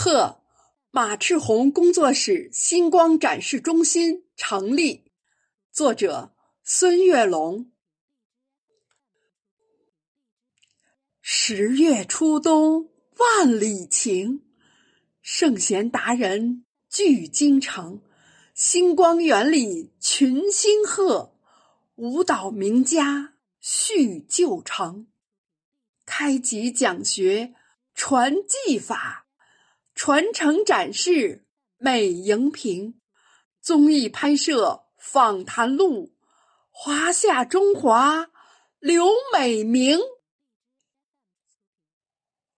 贺，马赤红工作室星光展示中心成立。作者：孙月龙。十月初冬万里晴，圣贤达人聚京城。星光园里群星贺，舞蹈名家续旧成。开集讲学传技法，传承展示美荧屏，综艺拍摄访谈录，华夏中华刘美名。